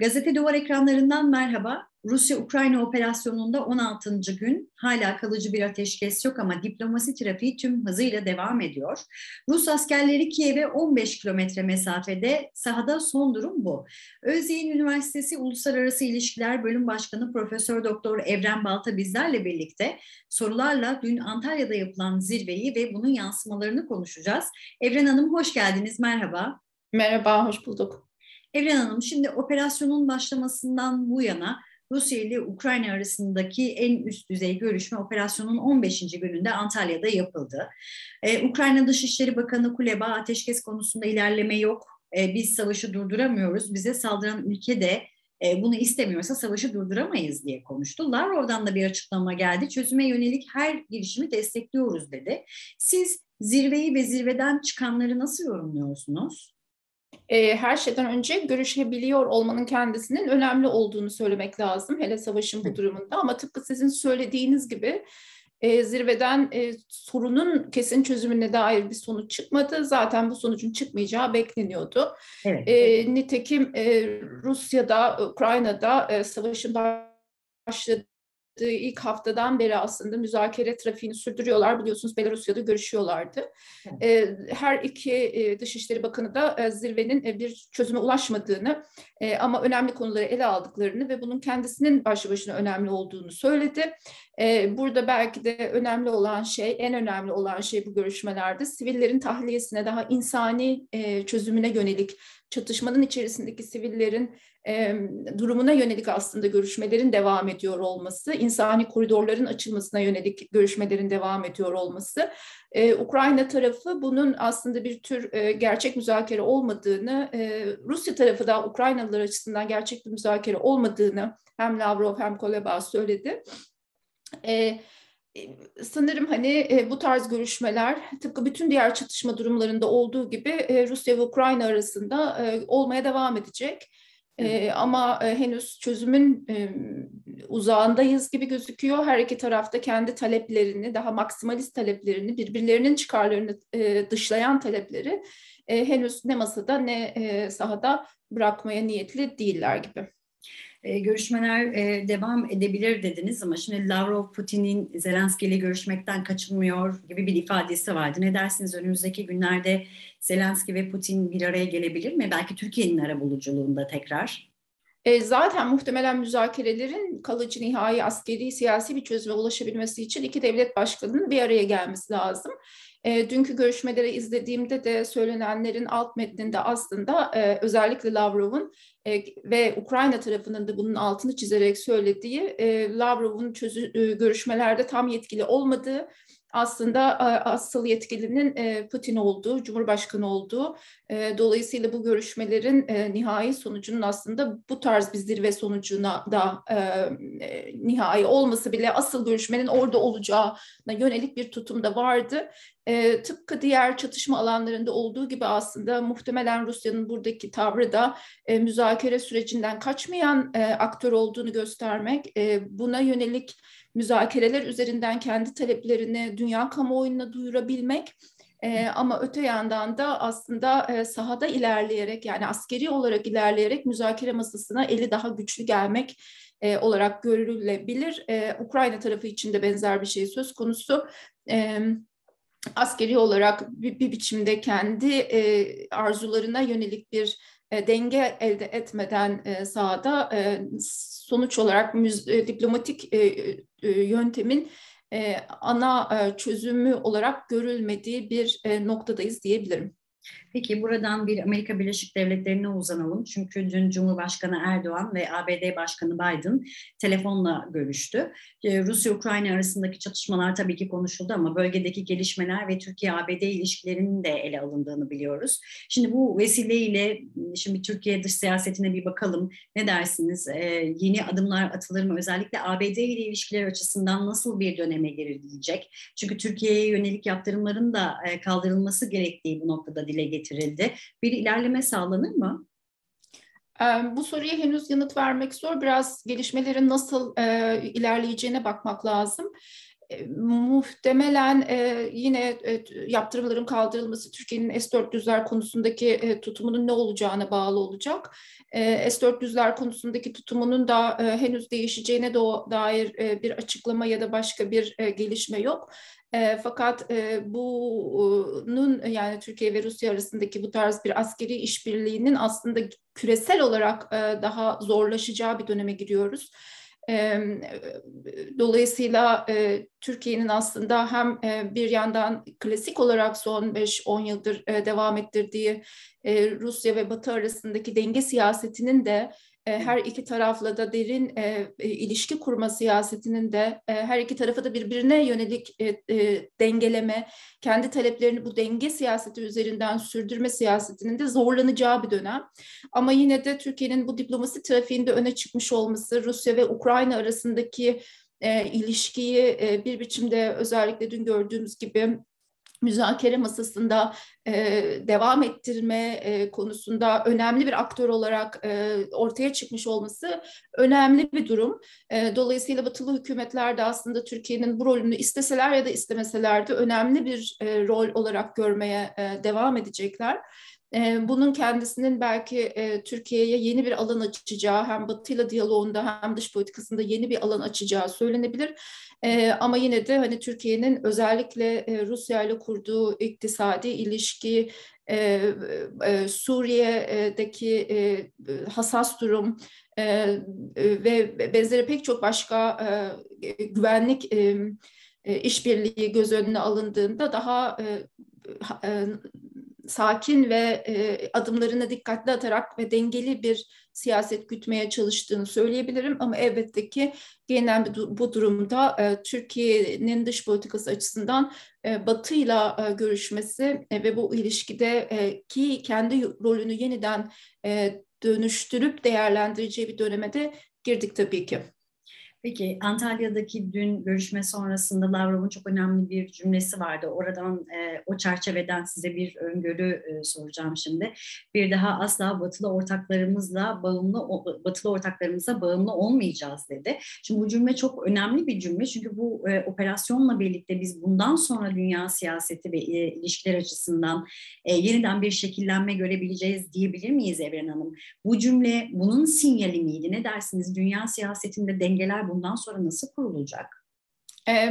Gazete Duvar ekranlarından merhaba. Rusya-Ukrayna operasyonunda 16. gün hala kalıcı bir ateşkes yok ama diplomasi trafiği tüm hızıyla devam ediyor. Rus askerleri Kiev'e 15 kilometre mesafede sahada son durum bu. Özyeğin Üniversitesi Uluslararası İlişkiler Bölüm Başkanı Profesör Doktor Evren Balta bizlerle birlikte sorularla dün Antalya'da yapılan zirveyi ve bunun yansımalarını konuşacağız. Evren Hanım hoş geldiniz, merhaba. Merhaba, hoş bulduk. Evren Hanım, şimdi operasyonun başlamasından bu yana Rusya ile Ukrayna arasındaki en üst düzey görüşme operasyonun 15. gününde Antalya'da yapıldı. Ee, Ukrayna Dışişleri Bakanı Kuleba ateşkes konusunda ilerleme yok. Ee, biz savaşı durduramıyoruz. Bize saldıran ülke de e, bunu istemiyorsa savaşı durduramayız diye konuştu. Lavrov'dan da bir açıklama geldi. Çözüme yönelik her girişimi destekliyoruz dedi. Siz zirveyi ve zirveden çıkanları nasıl yorumluyorsunuz? E, her şeyden önce görüşebiliyor olmanın kendisinin önemli olduğunu söylemek lazım. Hele savaşın bu durumunda ama tıpkı sizin söylediğiniz gibi e, zirveden e, sorunun kesin çözümüne dair bir sonuç çıkmadı. Zaten bu sonucun çıkmayacağı bekleniyordu. Evet. E, nitekim e, Rusya'da, Ukrayna'da e, savaşın başladığı ilk haftadan beri aslında müzakere trafiğini sürdürüyorlar. Biliyorsunuz Belarusya'da görüşüyorlardı. Evet. Her iki Dışişleri Bakanı da zirvenin bir çözüme ulaşmadığını ama önemli konuları ele aldıklarını ve bunun kendisinin başlı başına önemli olduğunu söyledi. Burada belki de önemli olan şey, en önemli olan şey bu görüşmelerde sivillerin tahliyesine daha insani çözümüne yönelik çatışmanın içerisindeki sivillerin e, durumuna yönelik aslında görüşmelerin devam ediyor olması, insani koridorların açılmasına yönelik görüşmelerin devam ediyor olması. E, Ukrayna tarafı bunun aslında bir tür e, gerçek müzakere olmadığını, e, Rusya tarafı da Ukraynalılar açısından gerçek bir müzakere olmadığını hem Lavrov hem Koleba söyledi. E, sanırım hani bu tarz görüşmeler tıpkı bütün diğer çatışma durumlarında olduğu gibi Rusya ve Ukrayna arasında olmaya devam edecek. Ama henüz çözümün e, uzağındayız gibi gözüküyor. Her iki tarafta kendi taleplerini, daha maksimalist taleplerini, birbirlerinin çıkarlarını e, dışlayan talepleri e, henüz ne masada ne e, sahada bırakmaya niyetli değiller gibi. E, görüşmeler e, devam edebilir dediniz ama şimdi Lavrov Putin'in Zelenski ile görüşmekten kaçınmıyor gibi bir ifadesi vardı. Ne dersiniz önümüzdeki günlerde Zelenski ve Putin bir araya gelebilir mi? Belki Türkiye'nin arabuluculuğunda tekrar. E, zaten muhtemelen müzakerelerin kalıcı nihai askeri siyasi bir çözüme ulaşabilmesi için iki devlet başkanının bir araya gelmesi lazım. E, dünkü görüşmeleri izlediğimde de söylenenlerin alt metninde aslında e, özellikle Lavrov'un e, ve Ukrayna tarafının da bunun altını çizerek söylediği e, Lavrov'un çözü, e, görüşmelerde tam yetkili olmadığı aslında asıl yetkilinin Putin olduğu, Cumhurbaşkanı olduğu. Dolayısıyla bu görüşmelerin nihai sonucunun aslında bu tarz bir zirve sonucuna da nihai olması bile asıl görüşmenin orada olacağına yönelik bir tutum da vardı. Tıpkı diğer çatışma alanlarında olduğu gibi aslında muhtemelen Rusya'nın buradaki tavrı da müzakere sürecinden kaçmayan aktör olduğunu göstermek, buna yönelik müzakereler üzerinden kendi taleplerini dünya kamuoyuna duyurabilmek e, ama öte yandan da aslında e, sahada ilerleyerek yani askeri olarak ilerleyerek müzakere masasına eli daha güçlü gelmek e, olarak görülebilir. E, Ukrayna tarafı için de benzer bir şey söz konusu. E, askeri olarak bir, bir biçimde kendi e, arzularına yönelik bir e, denge elde etmeden e, sahada e, sonuç olarak müz, e, diplomatik e, e, yöntemin e, ana e, çözümü olarak görülmediği bir e, noktadayız diyebilirim. Peki buradan bir Amerika Birleşik Devletleri'ne uzanalım. Çünkü dün Cumhurbaşkanı Erdoğan ve ABD Başkanı Biden telefonla görüştü. Ee, Rusya-Ukrayna arasındaki çatışmalar tabii ki konuşuldu ama bölgedeki gelişmeler ve Türkiye-ABD ilişkilerinin de ele alındığını biliyoruz. Şimdi bu vesileyle şimdi Türkiye dış siyasetine bir bakalım. Ne dersiniz? Ee, yeni adımlar atılır mı? Özellikle ABD ile ilişkiler açısından nasıl bir döneme girilecek? Çünkü Türkiye'ye yönelik yaptırımların da e, kaldırılması gerektiği bu noktada dile getirildi. Bir ilerleme sağlanır mı? Bu soruya henüz yanıt vermek zor. Biraz gelişmelerin nasıl e, ilerleyeceğine bakmak lazım. E, muhtemelen e, yine e, yaptırımların kaldırılması Türkiye'nin S-400'ler konusundaki e, tutumunun ne olacağına bağlı olacak. E, S-400'ler konusundaki tutumunun da e, henüz değişeceğine de dair e, bir açıklama ya da başka bir e, gelişme yok. E, fakat e, bunun yani Türkiye ve Rusya arasındaki bu tarz bir askeri işbirliğinin aslında küresel olarak e, daha zorlaşacağı bir döneme giriyoruz. Dolayısıyla Türkiye'nin aslında hem bir yandan klasik olarak son 5-10 yıldır devam ettirdiği Rusya ve Batı arasındaki denge siyasetinin de e, her iki tarafla da derin e, e, ilişki kurma siyasetinin de e, her iki tarafa da birbirine yönelik e, e, dengeleme, kendi taleplerini bu denge siyaseti üzerinden sürdürme siyasetinin de zorlanacağı bir dönem. Ama yine de Türkiye'nin bu diplomasi trafiğinde öne çıkmış olması, Rusya ve Ukrayna arasındaki e, ilişkiyi e, bir biçimde özellikle dün gördüğümüz gibi müzakere masasında e, devam ettirme e, konusunda önemli bir aktör olarak e, ortaya çıkmış olması önemli bir durum. E, dolayısıyla batılı hükümetler de aslında Türkiye'nin bu rolünü isteseler ya da istemeseler de önemli bir e, rol olarak görmeye e, devam edecekler. Bunun kendisinin belki Türkiye'ye yeni bir alan açacağı, hem Batı ile diyaloğunda hem dış politikasında yeni bir alan açacağı söylenebilir. Ama yine de hani Türkiye'nin özellikle Rusya ile kurduğu iktisadi ilişki, Suriye'deki hassas durum ve benzeri pek çok başka güvenlik işbirliği göz önüne alındığında daha sakin ve e, adımlarını dikkatli atarak ve dengeli bir siyaset gütmeye çalıştığını söyleyebilirim. Ama elbette ki genel bu durumda e, Türkiye'nin dış politikası açısından e, Batı'yla e, görüşmesi e, ve bu ilişkide e, ki kendi rolünü yeniden e, dönüştürüp değerlendireceği bir döneme de girdik tabii ki. Peki Antalya'daki dün görüşme sonrasında Lavrov'un çok önemli bir cümlesi vardı. Oradan e, o çerçeveden size bir öngörü e, soracağım şimdi. Bir daha asla batılı ortaklarımızla bağımlı batılı ortaklarımıza bağımlı olmayacağız dedi. Şimdi bu cümle çok önemli bir cümle çünkü bu e, operasyonla birlikte biz bundan sonra dünya siyaseti ve e, ilişkiler açısından e, yeniden bir şekillenme görebileceğiz diyebilir miyiz Evren Hanım? Bu cümle bunun sinyali miydi? Ne dersiniz? Dünya siyasetinde dengeler bundan sonra nasıl kurulacak?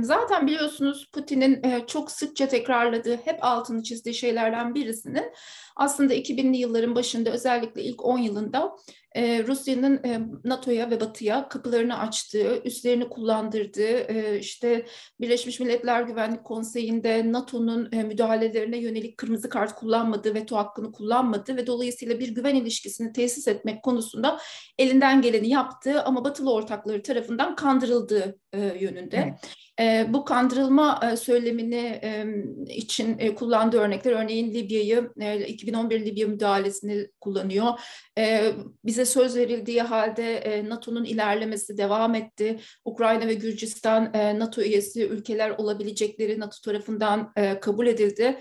Zaten biliyorsunuz Putin'in çok sıkça tekrarladığı, hep altını çizdiği şeylerden birisinin aslında 2000'li yılların başında özellikle ilk 10 yılında Rusya'nın NATO'ya ve Batı'ya kapılarını açtığı, üslerini kullandırdığı, işte Birleşmiş Milletler Güvenlik Konseyi'nde NATO'nun müdahalelerine yönelik kırmızı kart kullanmadığı, veto hakkını kullanmadığı ve dolayısıyla bir güven ilişkisini tesis etmek konusunda elinden geleni yaptığı ama Batılı ortakları tarafından kandırıldığı yönünde. Evet. E, bu kandırılma e, söylemini e, için e, kullandığı örnekler örneğin Libya'yı e, 2011 Libya müdahalesini kullanıyor. Bize söz verildiği halde NATO'nun ilerlemesi devam etti. Ukrayna ve Gürcistan NATO üyesi ülkeler olabilecekleri NATO tarafından kabul edildi.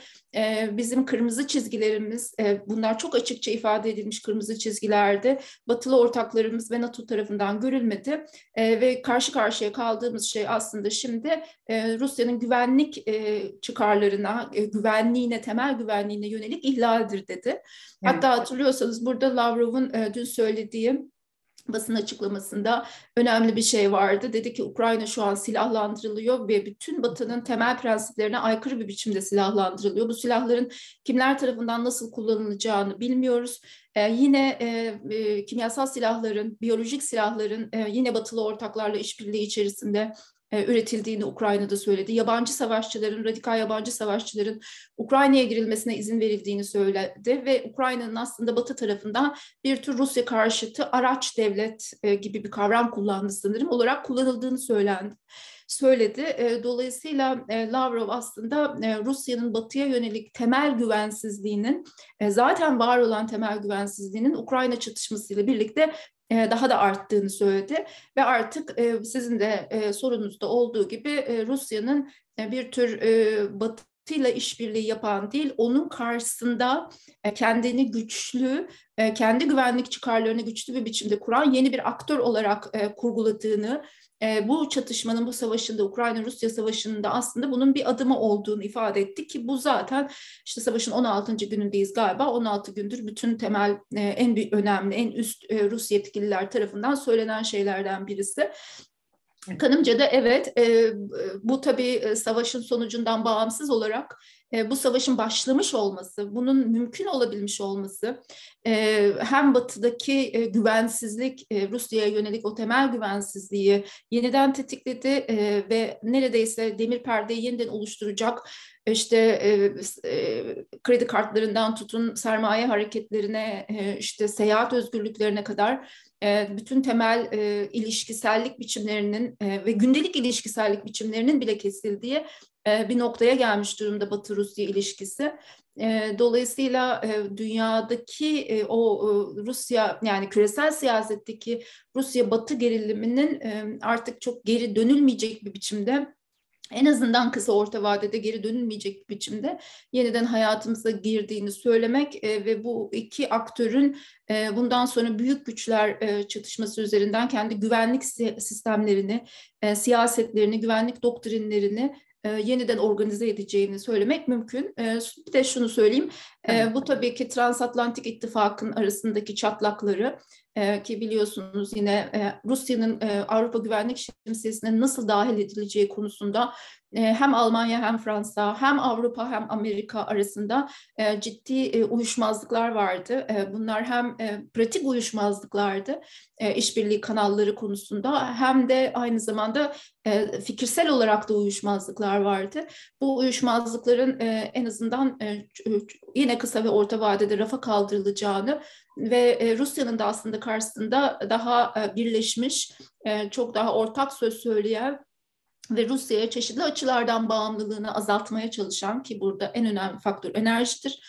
Bizim kırmızı çizgilerimiz, bunlar çok açıkça ifade edilmiş kırmızı çizgilerdi. Batılı ortaklarımız ve NATO tarafından görülmedi ve karşı karşıya kaldığımız şey aslında şimdi e, Rusya'nın güvenlik e, çıkarlarına, e, güvenliğine, temel güvenliğine yönelik ihlaldir dedi. Evet. Hatta hatırlıyorsanız burada Lavrov'un e, dün söylediği basın açıklamasında önemli bir şey vardı. Dedi ki Ukrayna şu an silahlandırılıyor ve bütün Batı'nın temel prensiplerine aykırı bir biçimde silahlandırılıyor. Bu silahların kimler tarafından nasıl kullanılacağını bilmiyoruz. Ee, yine e, e, kimyasal silahların, biyolojik silahların e, yine batılı ortaklarla işbirliği içerisinde e, üretildiğini Ukrayna'da söyledi. Yabancı savaşçıların, radikal yabancı savaşçıların Ukrayna'ya girilmesine izin verildiğini söyledi ve Ukrayna'nın aslında Batı tarafından bir tür Rusya karşıtı araç devlet e, gibi bir kavram kullandı sanırım olarak kullanıldığını söylendi söyledi. E, dolayısıyla Lavrov aslında Rusya'nın batıya yönelik temel güvensizliğinin zaten var olan temel güvensizliğinin Ukrayna çatışmasıyla birlikte e, daha da arttığını söyledi ve artık e, sizin de e, sorunuzda olduğu gibi Rusya'nın bir tür Batı Batı'yla işbirliği yapan değil, onun karşısında kendini güçlü, kendi güvenlik çıkarlarını güçlü bir biçimde kuran yeni bir aktör olarak kurguladığını, bu çatışmanın, bu savaşında, Ukrayna-Rusya savaşında aslında bunun bir adımı olduğunu ifade etti ki bu zaten işte savaşın 16. günündeyiz galiba. 16 gündür bütün temel, en büyük, önemli, en üst Rus yetkililer tarafından söylenen şeylerden birisi. Kanımca da evet, e, bu tabii savaşın sonucundan bağımsız olarak e, bu savaşın başlamış olması, bunun mümkün olabilmiş olması, e, hem batıdaki e, güvensizlik, Rusya'ya yönelik o temel güvensizliği yeniden tetikledi ve neredeyse demir perdeyi yeniden oluşturacak işte kredi kartlarından tutun sermaye hareketlerine, işte seyahat özgürlüklerine kadar bütün temel ilişkisellik biçimlerinin ve gündelik ilişkisellik biçimlerinin bile kesildiği bir noktaya gelmiş durumda Batı-Rusya ilişkisi. E, dolayısıyla e, dünyadaki o Rusya yani küresel siyasetteki Rusya-Batı geriliminin artık çok geri dönülmeyecek bir biçimde en azından kısa orta vadede geri dönülmeyecek bir biçimde yeniden hayatımıza girdiğini söylemek e, ve bu iki aktörün e, bundan sonra büyük güçler e, çatışması üzerinden kendi güvenlik sistemlerini, e, siyasetlerini, güvenlik doktrinlerini e, yeniden organize edeceğini söylemek mümkün. E, bir de şunu söyleyeyim, e, bu tabii ki Transatlantik İttifak'ın arasındaki çatlakları e, ki biliyorsunuz yine e, Rusya'nın e, Avrupa Güvenlik Şemsiyesi'ne nasıl dahil edileceği konusunda e, hem Almanya hem Fransa hem Avrupa hem Amerika arasında ciddi uyuşmazlıklar vardı. Bunlar hem pratik uyuşmazlıklardı işbirliği kanalları konusunda hem de aynı zamanda fikirsel olarak da uyuşmazlıklar vardı. Bu uyuşmazlıkların en azından yine kısa ve orta vadede rafa kaldırılacağını ve e, Rusya'nın da aslında karşısında daha e, birleşmiş, e, çok daha ortak söz söyleyen ve Rusya'ya çeşitli açılardan bağımlılığını azaltmaya çalışan ki burada en önemli faktör enerjidir.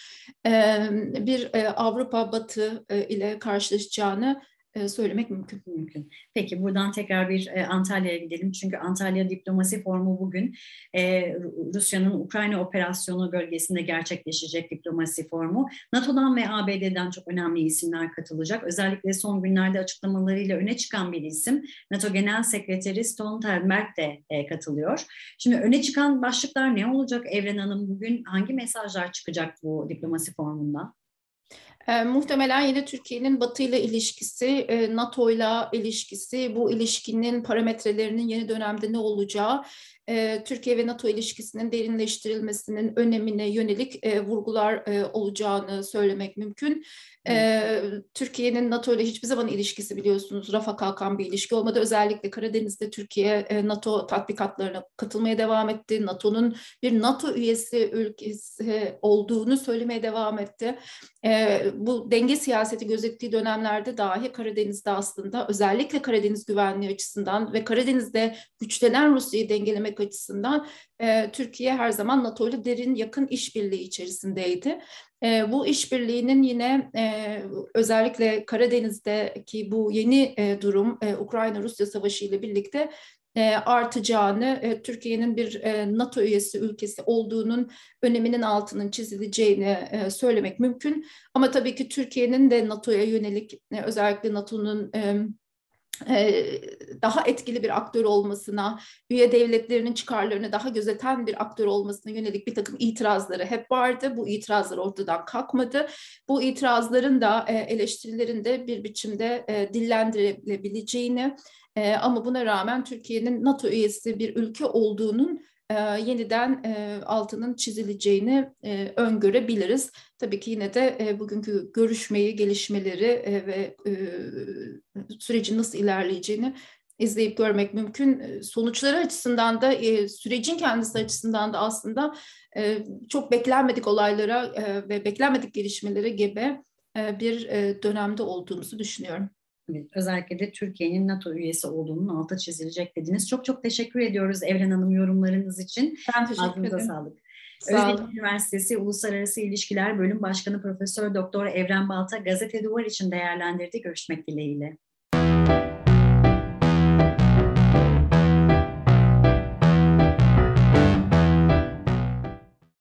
Bir Avrupa Batı ile karşılaşacağını söylemek mümkün. Mümkün. Peki buradan tekrar bir e, Antalya'ya gidelim. Çünkü Antalya Diplomasi Forumu bugün e, Rusya'nın Ukrayna operasyonu bölgesinde gerçekleşecek diplomasi forumu. NATO'dan ve ABD'den çok önemli isimler katılacak. Özellikle son günlerde açıklamalarıyla öne çıkan bir isim NATO Genel Sekreteri Stoltenberg de katılıyor. Şimdi öne çıkan başlıklar ne olacak Evren Hanım? Bugün hangi mesajlar çıkacak bu diplomasi forumundan? E, muhtemelen yine Türkiye'nin Batı ile ilişkisi, e, NATO ile ilişkisi, bu ilişkinin parametrelerinin yeni dönemde ne olacağı, e, Türkiye ve NATO ilişkisinin derinleştirilmesinin önemine yönelik e, vurgular e, olacağını söylemek mümkün. Ee, Türkiye'nin NATO ile hiçbir zaman ilişkisi biliyorsunuz rafa kalkan bir ilişki olmadı. Özellikle Karadeniz'de Türkiye e, NATO tatbikatlarına katılmaya devam etti. NATO'nun bir NATO üyesi ülkesi olduğunu söylemeye devam etti. Ee, bu denge siyaseti gözettiği dönemlerde dahi Karadeniz'de aslında özellikle Karadeniz güvenliği açısından ve Karadeniz'de güçlenen Rusya'yı dengelemek açısından e, Türkiye her zaman NATO ile derin yakın işbirliği içerisindeydi. E, bu işbirliğinin yine e, özellikle Karadeniz'deki bu yeni e, durum e, Ukrayna-Rusya savaşı ile birlikte artacağını, e, Türkiye'nin bir e, NATO üyesi ülkesi olduğunun öneminin altının çizileceğini e, söylemek mümkün. Ama tabii ki Türkiye'nin de NATO'ya yönelik e, özellikle NATO'nun e, daha etkili bir aktör olmasına, üye devletlerinin çıkarlarını daha gözeten bir aktör olmasına yönelik bir takım itirazları hep vardı. Bu itirazlar ortadan kalkmadı. Bu itirazların da eleştirilerin de bir biçimde dillendirilebileceğini ama buna rağmen Türkiye'nin NATO üyesi bir ülke olduğunun e, yeniden e, altının çizileceğini e, öngörebiliriz. Tabii ki yine de e, bugünkü görüşmeyi, gelişmeleri e, ve e, sürecin nasıl ilerleyeceğini izleyip görmek mümkün. E, sonuçları açısından da e, sürecin kendisi açısından da aslında çok beklenmedik olaylara ve beklenmedik gelişmelere gebe bir dönemde olduğumuzu düşünüyorum. Özellikle de Türkiye'nin NATO üyesi olduğunun altı çizilecek dediniz. Çok çok teşekkür ediyoruz Evren Hanım yorumlarınız için. Ben teşekkür Ağzınıza ederim. sağlık. Sağ Üniversitesi Uluslararası İlişkiler Bölüm Başkanı Profesör Doktor Evren Balta gazete duvar için değerlendirdi. Görüşmek dileğiyle.